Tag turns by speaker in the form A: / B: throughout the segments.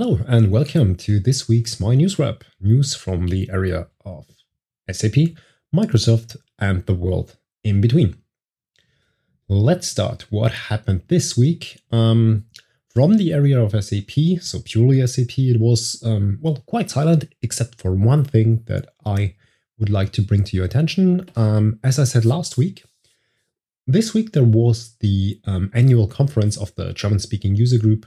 A: Hello and welcome to this week's My News Wrap, news from the area of SAP, Microsoft, and the world in between. Let's start what happened this week. Um, from the area of SAP, so purely SAP, it was, um, well, quite silent, except for one thing that I would like to bring to your attention. Um, as I said last week, this week there was the um, annual conference of the German speaking user group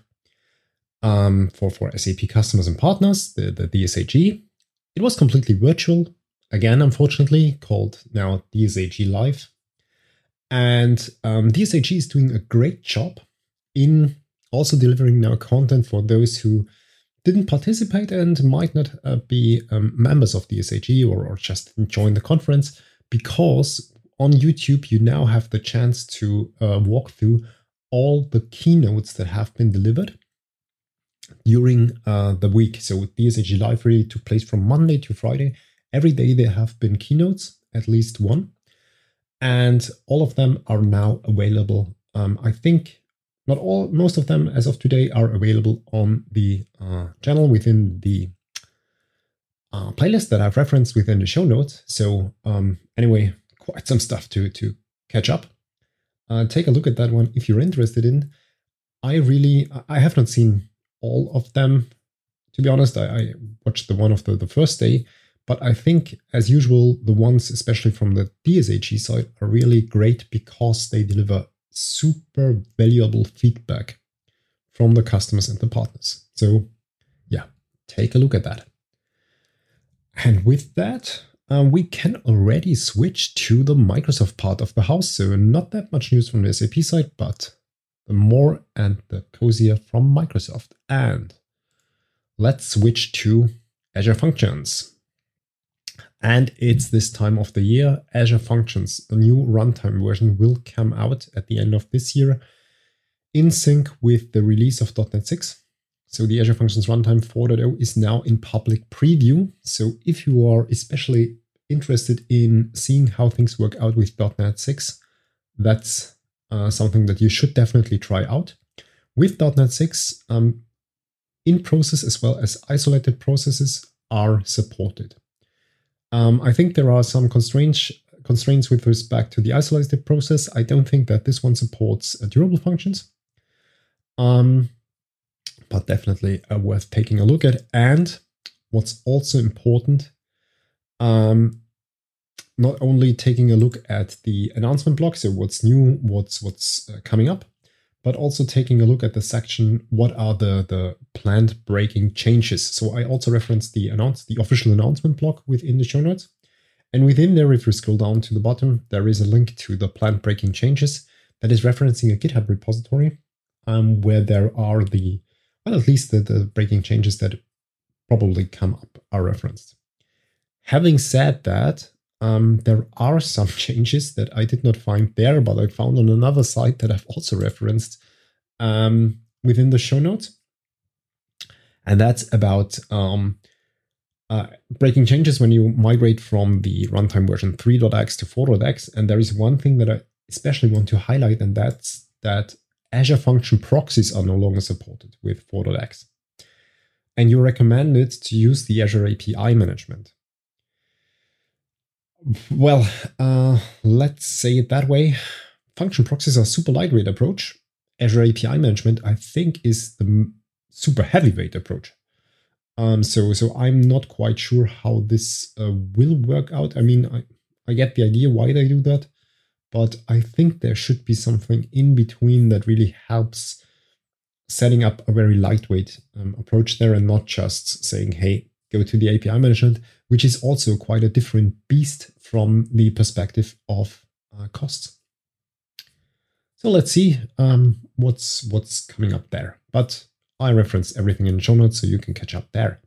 A: um, for, for SAP customers and partners, the, the DSAG. It was completely virtual, again, unfortunately, called now DSAG Live. And um, DSAG is doing a great job in also delivering now content for those who didn't participate and might not uh, be um, members of DSAG or, or just join the conference because on YouTube you now have the chance to uh, walk through all the keynotes that have been delivered during uh, the week. So DSAG Live really took place from Monday to Friday. Every day there have been keynotes, at least one. And all of them are now available. Um, I think not all, most of them as of today are available on the uh, channel within the uh, playlist that I've referenced within the show notes. So um, anyway, quite some stuff to, to catch up. Uh, take a look at that one if you're interested in. I really, I have not seen all of them. To be honest, I, I watched the one of the, the first day, but I think, as usual, the ones, especially from the DSAG side, are really great because they deliver super valuable feedback from the customers and the partners. So, yeah, take a look at that. And with that, um, we can already switch to the Microsoft part of the house. So, not that much news from the SAP side, but more and the cozier from Microsoft. And let's switch to Azure Functions. And it's this time of the year. Azure Functions, a new runtime version, will come out at the end of this year in sync with the release of .NET 6. So the Azure Functions Runtime 4.0 is now in public preview. So if you are especially interested in seeing how things work out with .NET 6, that's uh, something that you should definitely try out. With .NET 6, um, in process as well as isolated processes are supported. Um, I think there are some constraints constraints with respect to the isolated process. I don't think that this one supports uh, durable functions, um, but definitely uh, worth taking a look at. And what's also important, um, not only taking a look at the announcement block, so what's new, what's what's uh, coming up, but also taking a look at the section what are the the planned breaking changes. So I also referenced the announce the official announcement block within the show notes. And within there, if you scroll down to the bottom, there is a link to the planned breaking changes that is referencing a GitHub repository um, where there are the, well, at least the, the breaking changes that probably come up are referenced. Having said that, um, there are some changes that I did not find there, but I found on another site that I've also referenced um, within the show notes. And that's about um, uh, breaking changes when you migrate from the runtime version 3.x to 4.x. And there is one thing that I especially want to highlight, and that's that Azure Function proxies are no longer supported with 4.x. And you're recommended to use the Azure API management. Well, uh, let's say it that way. Function proxies are super lightweight approach. Azure API management, I think, is the super heavyweight approach. Um, so, so I'm not quite sure how this uh, will work out. I mean, I, I get the idea why they do that, but I think there should be something in between that really helps setting up a very lightweight um, approach there and not just saying, hey, go to the API management, which is also quite a different beast from the perspective of uh, costs. So let's see um, what's what's coming up there. But I reference everything in the show notes so you can catch up there.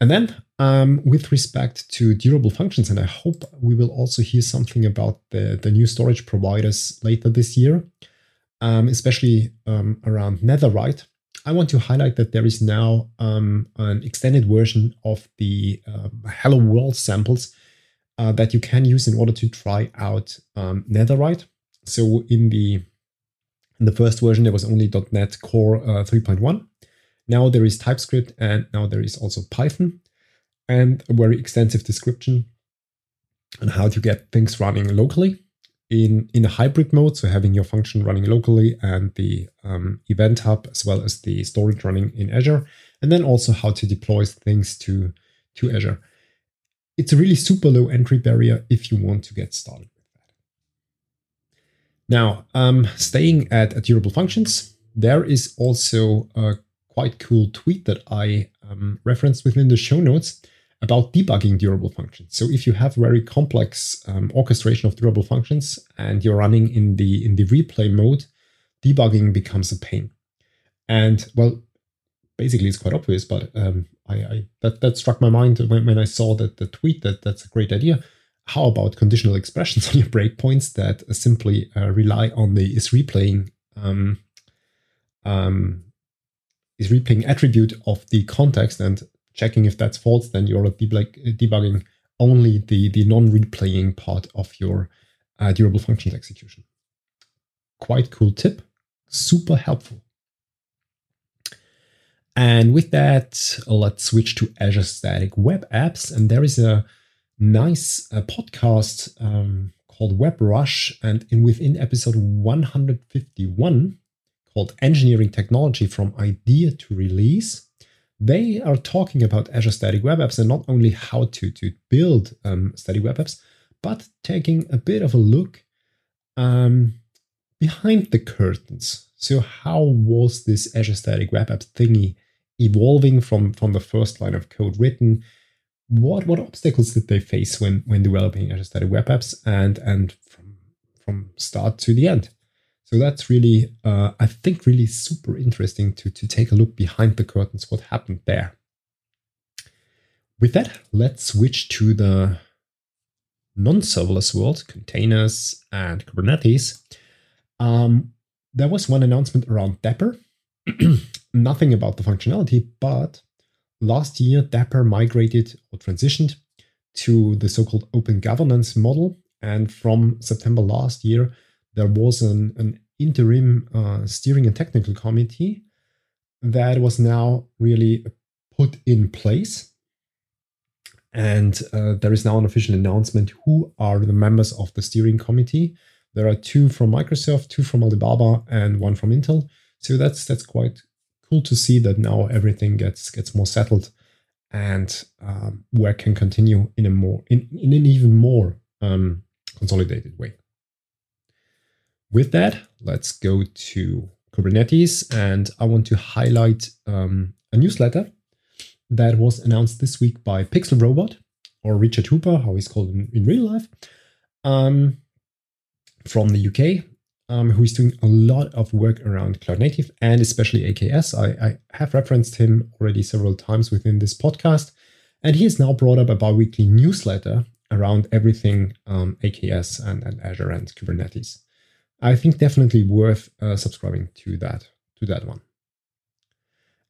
A: And then um, with respect to durable functions, and I hope we will also hear something about the, the new storage providers later this year, um, especially um, around Netherite. I want to highlight that there is now um, an extended version of the uh, Hello World samples uh, that you can use in order to try out um, Netherite. So in the in the first version, there was only .NET Core uh, 3.1. Now there is TypeScript and now there is also Python and a very extensive description on how to get things running locally in, in a hybrid mode. So having your function running locally and the um, event hub as well as the storage running in Azure. And then also how to deploy things to, to Azure. It's a really super low entry barrier if you want to get started with that. Now, um, staying at, at durable functions, there is also a quite cool tweet that I um, referenced within the show notes about debugging durable functions. So if you have very complex um, orchestration of durable functions and you're running in the in the replay mode, debugging becomes a pain. And well, basically it's quite obvious, but um, I, I, that that struck my mind when, when I saw that the tweet that that's a great idea. How about conditional expressions on your breakpoints that simply uh, rely on the is replaying um, um, is replaying attribute of the context and checking if that's false, then you're debugging only the, the non-replaying part of your uh, durable functions execution. Quite cool tip, super helpful. And with that, let's switch to Azure Static Web Apps. And there is a nice uh, podcast um, called Web Rush. And in within episode 151, called Engineering Technology from Idea to Release, they are talking about Azure Static Web Apps and not only how to, to build um, static web apps, but taking a bit of a look um, behind the curtains. So, how was this Azure Static Web Apps thingy evolving from, from the first line of code written? What what obstacles did they face when when developing Azure Static Web Apps and and from from start to the end? So that's really, uh, I think, really super interesting to, to take a look behind the curtains, what happened there. With that, let's switch to the non-serverless world, containers and Kubernetes. Um, there was one announcement around Dapr. Nothing about the functionality, but last year Dapr migrated or transitioned to the so-called open governance model. And from September last year, there was an, an interim uh, steering and technical committee that was now really put in place. And uh, there is now an official announcement who are the members of the steering committee. There are two from Microsoft, two from Alibaba, and one from Intel. So that's that's quite cool to see that now everything gets gets more settled and um, work can continue in a more in, in an even more um, consolidated way. With that, let's go to Kubernetes. And I want to highlight um, a newsletter that was announced this week by Pixel Robot, or Richard Hooper, how he's called in, in real life, um, from the UK, um, who is doing a lot of work around cloud native and especially AKS. I, I have referenced him already several times within this podcast. And he has now brought up a bi-weekly newsletter around everything um, AKS and, and Azure and Kubernetes. I think definitely worth uh, subscribing to that to that one.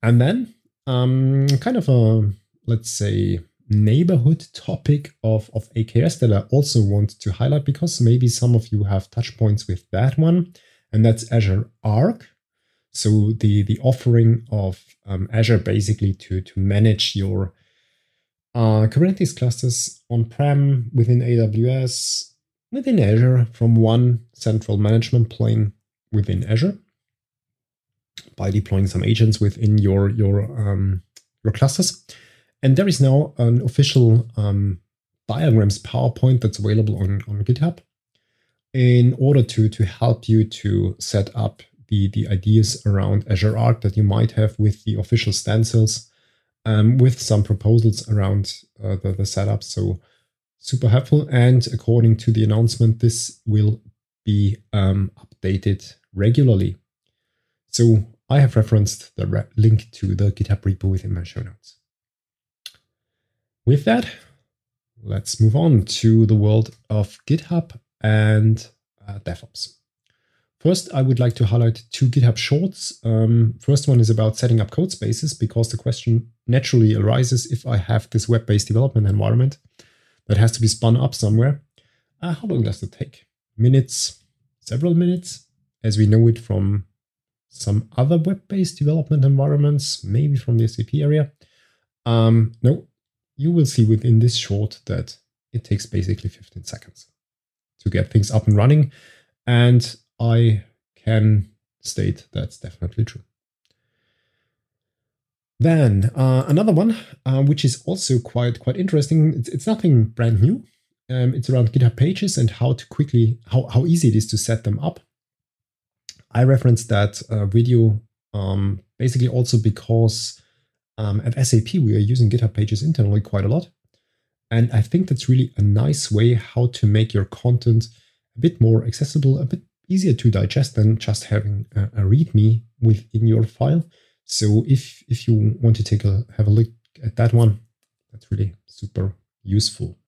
A: And then um, kind of a let's say neighborhood topic of, of AKS that I also want to highlight because maybe some of you have touch points with that one, and that's Azure Arc. So the the offering of um, Azure basically to to manage your uh, Kubernetes clusters on prem within AWS within Azure from one central management plane within Azure by deploying some agents within your your um, your clusters. And there is now an official um, diagrams PowerPoint that's available on, on GitHub in order to, to help you to set up the, the ideas around Azure Arc that you might have with the official stencils, um, with some proposals around uh, the, the setup. So super helpful. And according to the announcement, this will be um, updated regularly. So I have referenced the re- link to the GitHub repo within my show notes. With that, let's move on to the world of GitHub and uh, DevOps. First, I would like to highlight two GitHub shorts. Um, first one is about setting up code spaces because the question naturally arises if I have this web based development environment that has to be spun up somewhere. Uh, how long does it take? Minutes, several minutes, as we know it from some other web-based development environments, maybe from the SAP area. Um, no, you will see within this short that it takes basically 15 seconds to get things up and running. And I can state that's definitely true. Then uh, another one, uh, which is also quite quite interesting. It's, it's nothing brand new. Um, it's around GitHub Pages and how to quickly how how easy it is to set them up. I referenced that uh, video um, basically also because um, at SAP we are using GitHub Pages internally quite a lot, and I think that's really a nice way how to make your content a bit more accessible, a bit easier to digest than just having a, a README within your file. So if if you want to take a have a look at that one, that's really super useful.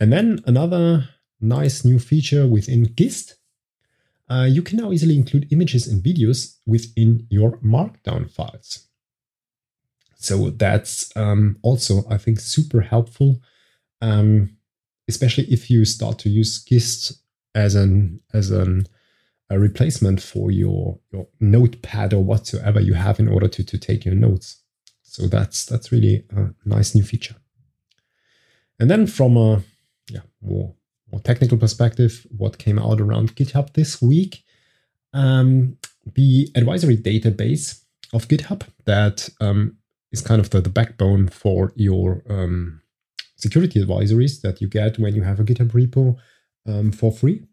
A: And then another nice new feature within Gist. Uh, you can now easily include images and videos within your Markdown files. So that's um, also, I think, super helpful, um, especially if you start to use Gist as an as an a replacement for your your notepad or whatsoever you have in order to, to take your notes. So that's that's really a nice new feature. And then from a yeah more more technical perspective, what came out around GitHub this week, um, the advisory database of GitHub that um, is kind of the, the backbone for your um, security advisories that you get when you have a GitHub repo um, for free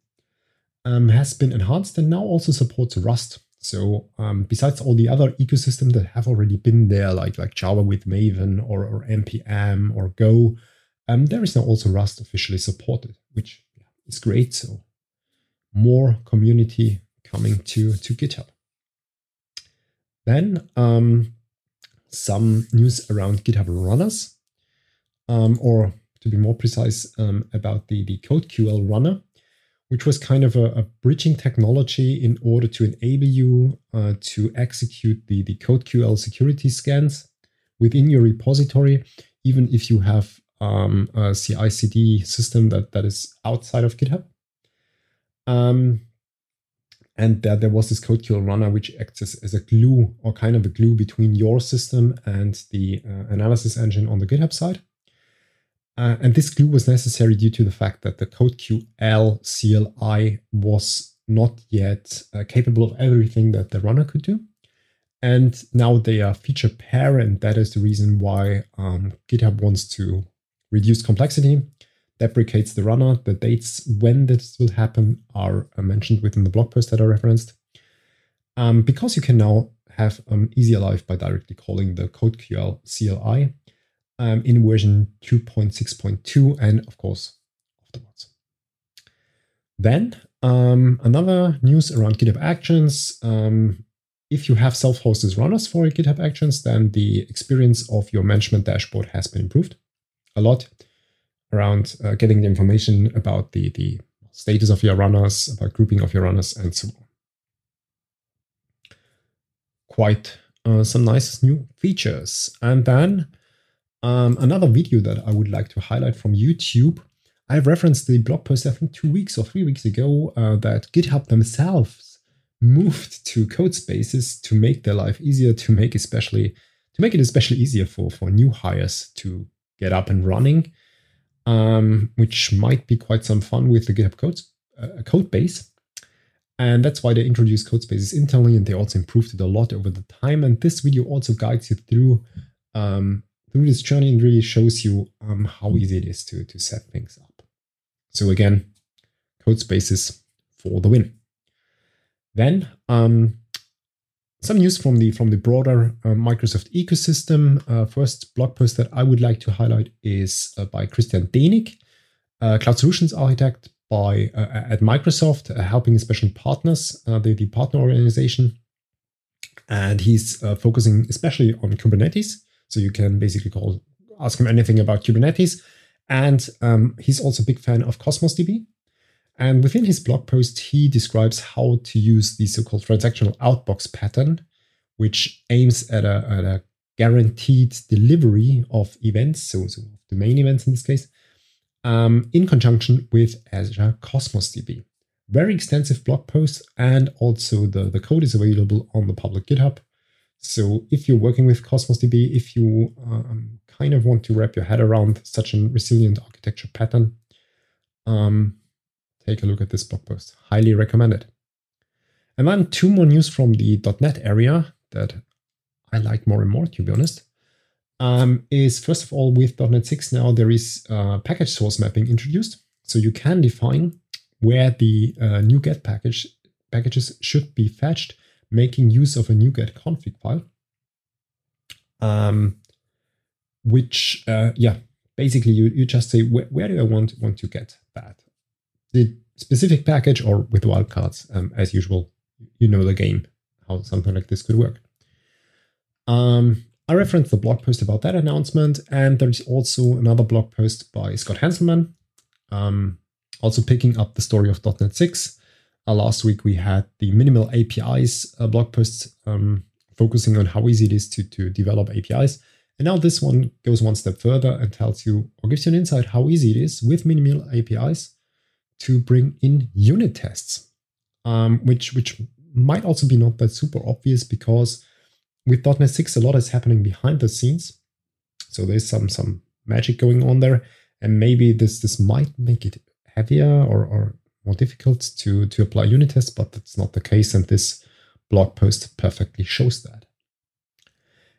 A: um, has been enhanced and now also supports Rust. So um, besides all the other ecosystems that have already been there, like like Java with Maven or, or npm or Go, um, there is now also Rust officially supported, which is great. So more community coming to to GitHub. Then um, some news around GitHub runners, um, or to be more precise, um, about the the CodeQL runner which was kind of a, a, bridging technology in order to enable you uh, to execute the, the CodeQL security scans within your repository, even if you have um, a CI CD system that, that is outside of GitHub. Um, and that there was this CodeQL runner which acts as, as, a glue or kind of a glue between your system and the uh, analysis engine on the GitHub side. Uh, and this glue was necessary due to the fact that the CodeQL CLI was not yet uh, capable of everything that the runner could do. And now they are feature pair, and that is the reason why um, GitHub wants to reduce complexity, deprecates the runner. The dates when this will happen are uh, mentioned within the blog post that I referenced. Um, because you can now have an um, easier life by directly calling the CodeQL CLI, um, in version 2.6.2 and of course afterwards. Then um, another news around GitHub Actions. Um, if you have self-hosted runners for GitHub Actions, then the experience of your management dashboard has been improved a lot around uh, getting the information about the, the status of your runners, about grouping of your runners, and so on. Quite uh, some nice new features. And then um, another video that I would like to highlight from YouTube. I referenced the blog post, I think two weeks or three weeks ago, uh, that GitHub themselves moved to code spaces to make their life easier, to make especially to make it especially easier for, for new hires to get up and running, um, which might be quite some fun with the GitHub code, uh, code base. And that's why they introduced code spaces internally and they also improved it a lot over the time. And this video also guides you through um, through this journey it really shows you um, how easy it is to, to set things up. So again, code spaces for the win. Then um, some news from the from the broader uh, Microsoft ecosystem. Uh, first blog post that I would like to highlight is uh, by Christian Dennig, cloud solutions architect by uh, at Microsoft, uh, helping especially partners, uh, the, the partner organization, and he's focusing especially on Kubernetes. So you can basically call ask him anything about Kubernetes. And um, he's also a big fan of Cosmos DB. And within his blog post, he describes how to use the so-called transactional outbox pattern, which aims at a, at a guaranteed delivery of events, so, so main events in this case, um, in conjunction with Azure Cosmos DB. very extensive blog post, and also the, the code is available on the public GitHub. So if you're working with Cosmos DB, if you um, kind of want to wrap your head around such a resilient architecture pattern, um, take a look at this blog post. Highly recommended. And then two more news from the .NET area that I like more and more, to be honest, um, is first of all with .NET 6 now there is uh, package source mapping introduced. So you can define where the uh, get package packages should be fetched, making use of a NuGet config file. Um, which, uh, yeah, basically you, you just say, where, where do I want, want to get that? The specific package or with wildcards, um, as usual, you know the game, how something like this could work. Um, I referenced the blog post about that announcement, and there's also another blog post by Scott Hanselman, um, also picking up the story of .NET 6. Uh, last week we had the minimal APIs uh, blog post um, focusing on how easy it is to, to develop APIs. And now this one goes one step further and tells you or gives you an insight how easy it is with minimal APIs to bring in unit tests, um, which which might also be not that super obvious because with .NET 6 a lot is happening behind the scenes. So there's some some magic going on there, and maybe this this might make it heavier or, or more difficult to to apply unit tests, but that's not the case, and this blog post perfectly shows that.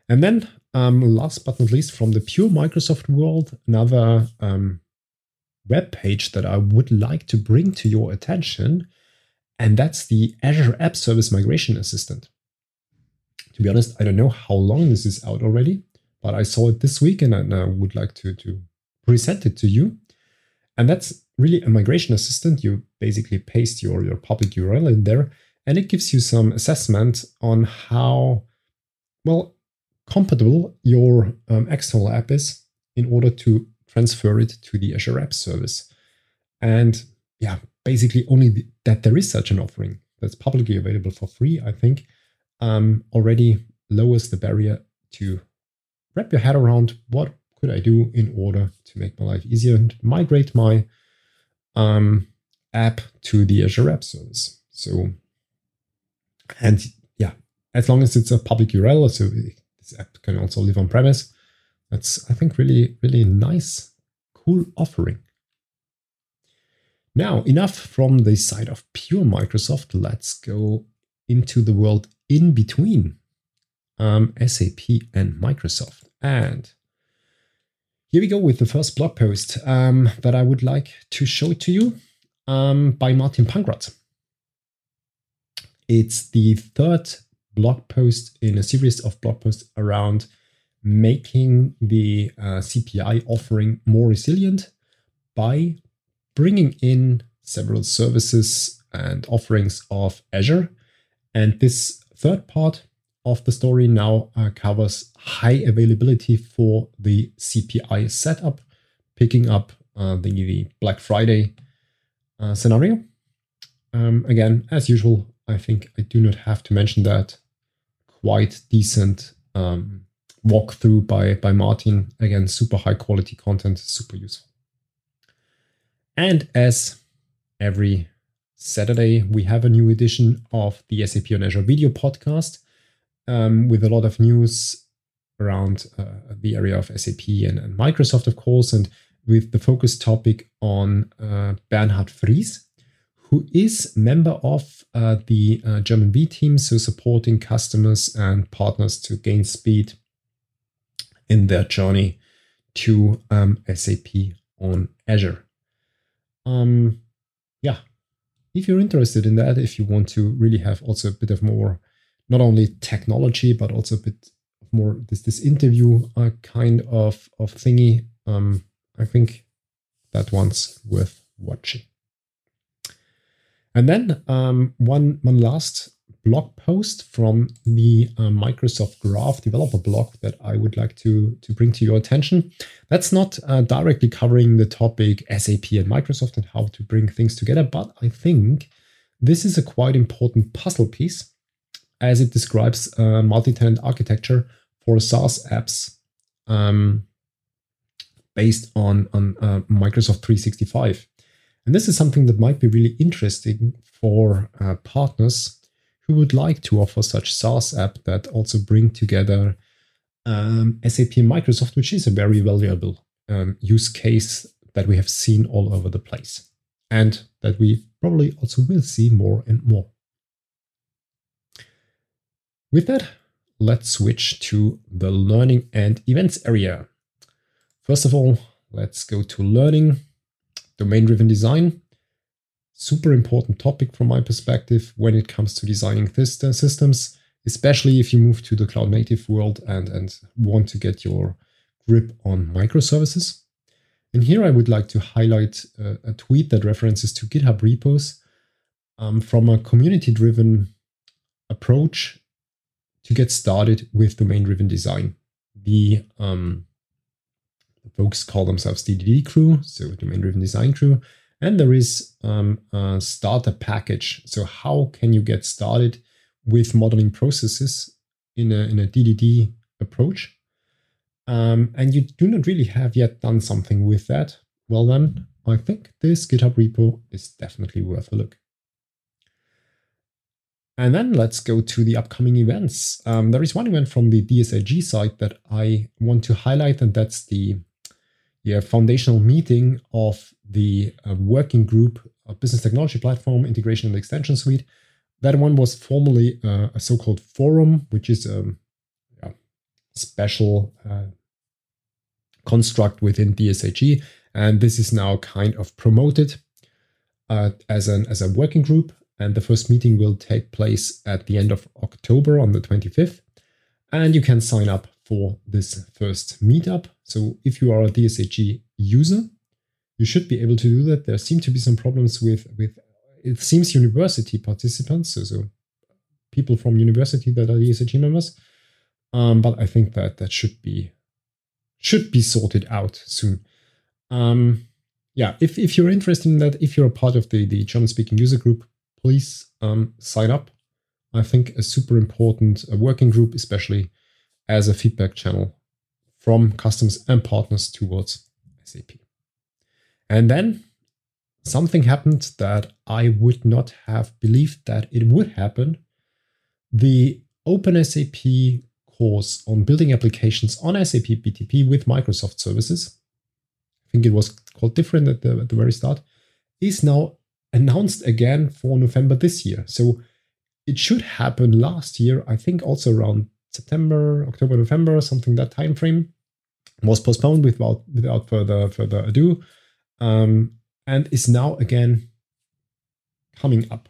A: And then, um, last but not least, from the pure Microsoft world, another um, web page that I would like to bring to your attention, and that's the Azure App Service Migration Assistant. To be honest, I don't know how long this is out already, but I saw it this week and I would like to, to present it to you. And that's really a migration assistant. You basically paste your, your public URL in there and it gives you some assessment on how, well, compatible your um, external app is in order to transfer it to the Azure App Service. And yeah, basically only that there is such an offering that's publicly available for free, I think, um, already lowers the barrier to wrap your head around what could I do in order to make my life easier and migrate my um, app to the Azure App Service. So, and yeah, as long as it's a public URL, so this app can also live on premise. That's, I think, really, really nice, cool offering. Now, enough from the side of pure Microsoft. Let's go into the world in between um, SAP and Microsoft. And here we go with the first blog post um, that I would like to show it to you um, by Martin Pankraz. It's the third blog post in a series of blog posts around making the uh, CPI offering more resilient by bringing in several services and offerings of Azure. And this third part of the story now uh, covers high availability for the CPI setup, picking up uh, the, the, Black Friday uh, scenario. Um, again, as usual, I think I do not have to mention that quite decent um, walkthrough by, by Martin. Again, super high quality content, super useful. And as every Saturday, we have a new edition of the SAP on Azure video podcast um, with a lot of news around uh, the area of SAP and, and, Microsoft, of course, and with the focus topic on uh, Bernhard Fries, who is member of uh, the uh, German V team, so supporting customers and partners to gain speed in their journey to um, SAP on Azure. Um, yeah, if you're interested in that, if you want to really have also a bit of more, not only technology, but also a bit more this this interview uh, kind of of thingy, um, I think that one's worth watching. And then um, one one last blog post from the uh, Microsoft Graph developer blog that I would like to, to bring to your attention. That's not uh, directly covering the topic SAP and Microsoft and how to bring things together, but I think this is a quite important puzzle piece as it describes uh, multi-tenant architecture for SaaS apps um, based on, on uh, Microsoft 365. And this is something that might be really interesting for uh, partners who would like to offer such SaaS app that also bring together um, SAP and Microsoft, which is a very valuable um, use case that we have seen all over the place and that we probably also will see more and more. With that, let's switch to the learning and events area. First of all, let's go to learning, domain driven design. Super important topic from my perspective when it comes to designing systems, especially if you move to the cloud native world and, and want to get your grip on microservices. And here I would like to highlight a, a tweet that references to GitHub repos um, from a community driven approach to get started with domain driven design. The, um, folks call themselves DDD crew, so domain driven design crew. And there is um, a starter package. So, how can you get started with modeling processes in a, in a DDD approach? Um, and you do not really have yet done something with that. Well, then I think this GitHub repo is definitely worth a look. And then let's go to the upcoming events. Um, there is one event from the DSAG site that I want to highlight, and that's the yeah, foundational meeting of the uh, working group of Business Technology Platform Integration and Extension Suite. That one was formerly uh, a so called forum, which is a um, yeah, special uh, construct within DSAG. And this is now kind of promoted uh, as, an, as a working group and the first meeting will take place at the end of October on the 25th. And you can sign up for this first meetup. So if you are a DSAG user, you should be able to do that. There seem to be some problems with, with it seems university participants, so, so people from university that are DSAG members. Um, but I think that that should be should be sorted out soon. Um, yeah, if, if you're interested in that, if you're a part of the, the German speaking user group, please um, sign up. I think a super important a working group, especially as a feedback channel from customers and partners towards SAP. And then something happened that I would not have believed that it would happen. The OpenSAP course on building applications on SAP BTP with Microsoft services, I think it was called different at the, at the very start, is now announced again for November this year. So it should happen last year, I think also around September, October, November, something that time frame was postponed without without further further ado, um, and is now again coming up.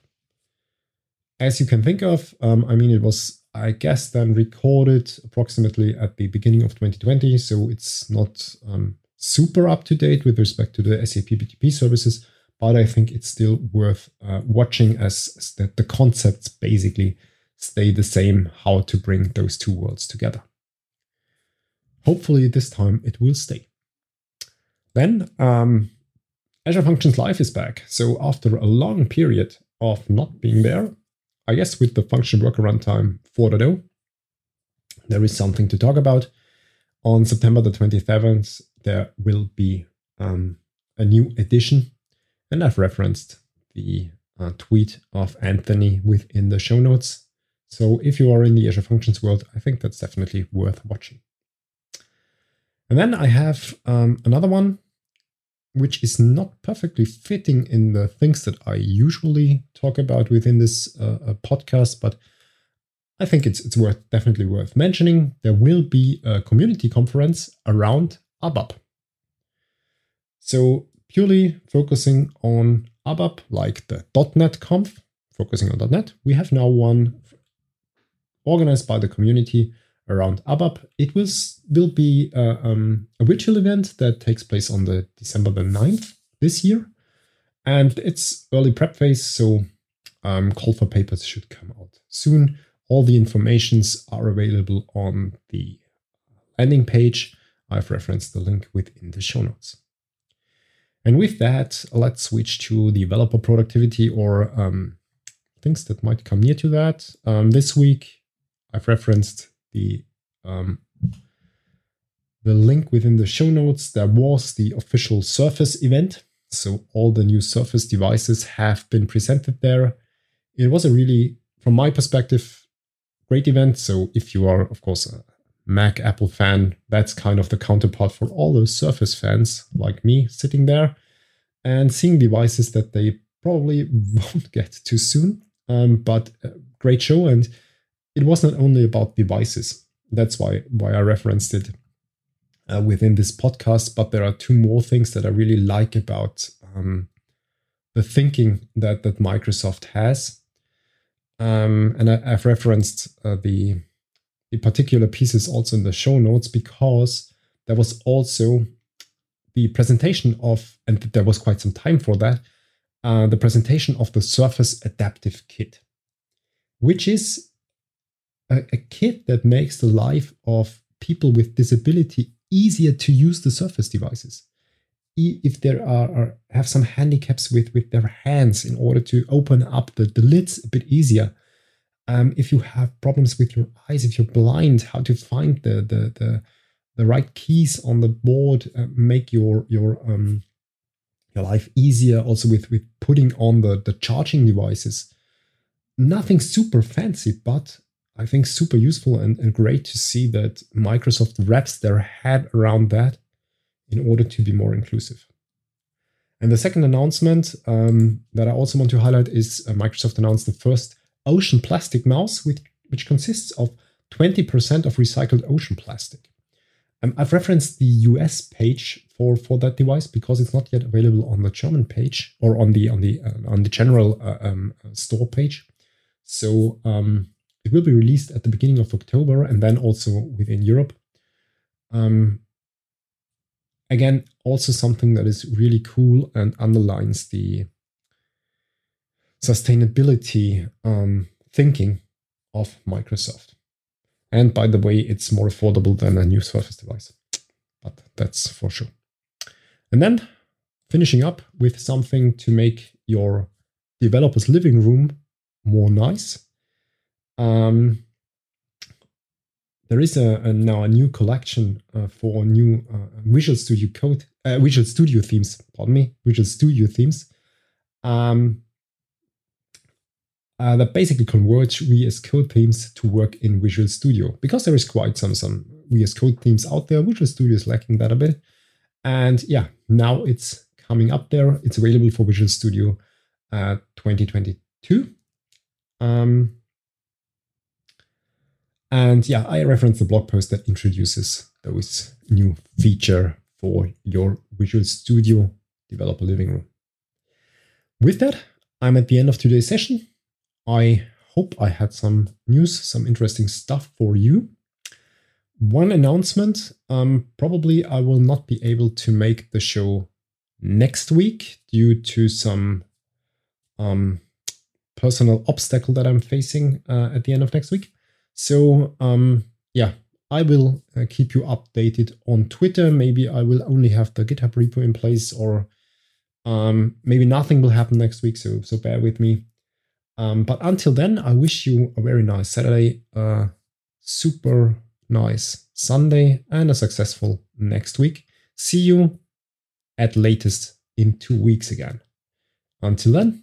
A: As you can think of, um, I mean, it was I guess then recorded approximately at the beginning of 2020, so it's not um, super up to date with respect to the SAP BTP services but I think it's still worth uh, watching as, the, the concepts basically stay the same how to bring those two worlds together. Hopefully, this time it will stay. Then, um, Azure Functions Live is back. So, after a long period of not being there, I guess with the function worker runtime 4.0, there is something to talk about. On September the 27th, there will be um, a new edition and I've referenced the uh, tweet of Anthony within the show notes. So if you are in the Azure Functions world, I think that's definitely worth watching. And then I have um, another one, which is not perfectly fitting in the things that I usually talk about within this uh, uh podcast, but I think it's it's worth definitely worth mentioning. There will be a community conference around ABAP. So purely focusing on ABAP, like the .NET Conf, focusing on .NET. We have now one organized by the community around ABAP. It will, be uh, um, a virtual event that takes place on the December the 9th this year. And it's early prep phase, so um, call for papers should come out soon. All the informations are available on the landing page. I've referenced the link within the show notes. And with that, let's switch to developer productivity or um, things that might come near to that. Um, this week, I've referenced the um, the link within the show notes. There was the official Surface event. So all the new Surface devices have been presented there. It was a really, from my perspective, great event. So if you are, of course, a Mac Apple fan, that's kind of the counterpart for all those Surface fans like me sitting there and seeing devices that they probably won't get too soon. Um, but great show, and it was not only about devices. That's why why I referenced it uh, within this podcast. But there are two more things that I really like about um, the thinking that that Microsoft has. Um, and I, have referenced uh, the the particular pieces also in the show notes because there was also the presentation of, and there was quite some time for that, uh, the presentation of the Surface Adaptive Kit, which is a, a kit that makes the life of people with disability easier to use the Surface devices. If there are, are have some handicaps with, with their hands in order to open up the, the lids a bit easier, um, if you have problems with your eyes, if you're blind, how to find the the the, the right keys on the board, uh, make your your um, your life easier. Also with with putting on the the charging devices. Nothing super fancy, but I think super useful and, and great to see that Microsoft wraps their head around that in order to be more inclusive. And the second announcement um, that I also want to highlight is uh, Microsoft announced the first ocean plastic mouse, which, which consists of 20% of recycled ocean plastic. Um, I've referenced the US page for, for that device because it's not yet available on the German page or on the on the uh, on the general uh, um, store page. So um, it will be released at the beginning of October and then also within Europe. Um, again, also something that is really cool and underlines the sustainability um, thinking of Microsoft. And by the way, it's more affordable than a new Surface device, but that's for sure. And then finishing up with something to make your developer's living room more nice. Um, there is a, a, now a new collection uh, for new uh, Visual Studio Code, uh, Visual Studio themes. Pardon me, Visual Studio themes. Um, uh, that basically converge VS Code themes to work in Visual Studio because there is quite some some VS Code themes out there. Visual Studio is lacking that a bit, and yeah, now it's coming up there. It's available for Visual Studio uh, 2022. Um, and yeah, I referenced the blog post that introduces those new feature for your Visual Studio developer living room. With that, I'm at the end of today's session. I hope I had some news, some interesting stuff for you. One announcement um, probably I will not be able to make the show next week due to some um, personal obstacle that I'm facing uh, at the end of next week. So, um, yeah, I will uh, keep you updated on Twitter. Maybe I will only have the GitHub repo in place, or um, maybe nothing will happen next week. So, so bear with me. Um, but until then, I wish you a very nice Saturday, a super nice Sunday, and a successful next week. See you at latest in two weeks again. Until then,